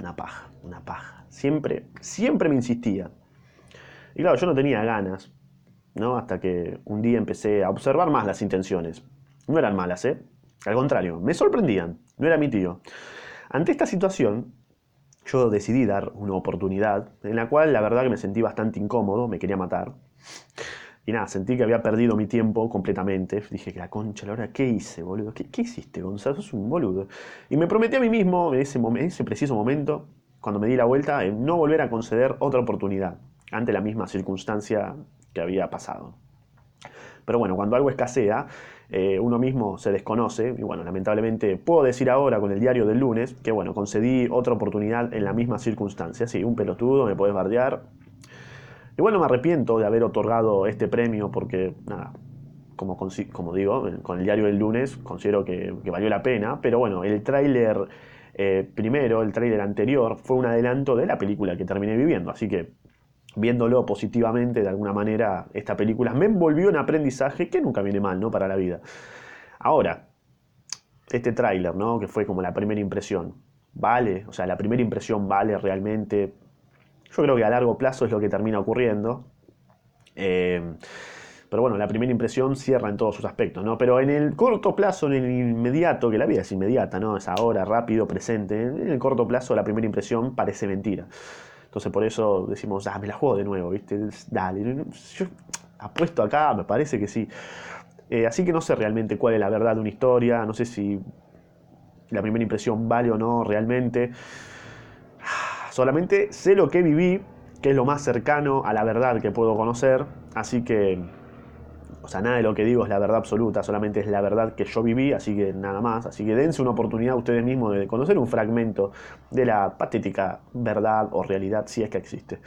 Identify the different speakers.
Speaker 1: una paja, una paja. Siempre, siempre me insistía. Y claro, yo no tenía ganas, ¿no? Hasta que un día empecé a observar más las intenciones. No eran malas, ¿eh? Al contrario, me sorprendían. No era mi tío. Ante esta situación, yo decidí dar una oportunidad en la cual la verdad que me sentí bastante incómodo, me quería matar. Y nada, sentí que había perdido mi tiempo completamente. Dije que la concha, la hora, ¿qué hice, boludo? ¿Qué, hiciste, Gonzalo? Sos un boludo. Y me prometí a mí mismo en ese, en ese preciso momento, cuando me di la vuelta, en no volver a conceder otra oportunidad ante la misma circunstancia que había pasado. Pero bueno, cuando algo escasea, eh, uno mismo se desconoce, y bueno, lamentablemente puedo decir ahora con el diario del lunes que bueno, concedí otra oportunidad en la misma circunstancia, sí, un pelotudo, me puedes bardear. Y bueno, me arrepiento de haber otorgado este premio porque, nada, como, como digo, con el diario del lunes considero que, valió la pena, pero bueno, el tráiler eh, primero, el tráiler anterior, fue un adelanto de la película que terminé viviendo, así que viéndolo positivamente de alguna manera, esta película me envolvió en aprendizaje que nunca viene mal, ¿no? Para la vida. Ahora, este tráiler, ¿no? Que fue como la primera impresión. ¿Vale? O sea, la primera impresión vale realmente. Yo creo que a largo plazo es lo que termina ocurriendo. Eh, pero bueno, la primera impresión cierra en todos sus aspectos, ¿no? Pero en el corto plazo, en el inmediato, que la vida es inmediata, ¿no? Es ahora, rápido, presente. En el corto plazo, la primera impresión parece mentira. Entonces por eso decimos, ah, me la juego de nuevo, ¿viste? Dale, yo apuesto acá, me parece que sí. Eh, así que no sé realmente cuál es la verdad de una historia, no sé si la primera impresión vale o no realmente. Solamente sé lo que viví, que es lo más cercano a la verdad que puedo conocer, así que o sea, nada de lo que digo es la verdad absoluta, solamente es la verdad que yo viví, así que nada más. Así que dense una oportunidad ustedes mismos de conocer un fragmento de la patética verdad o realidad, si es que existe.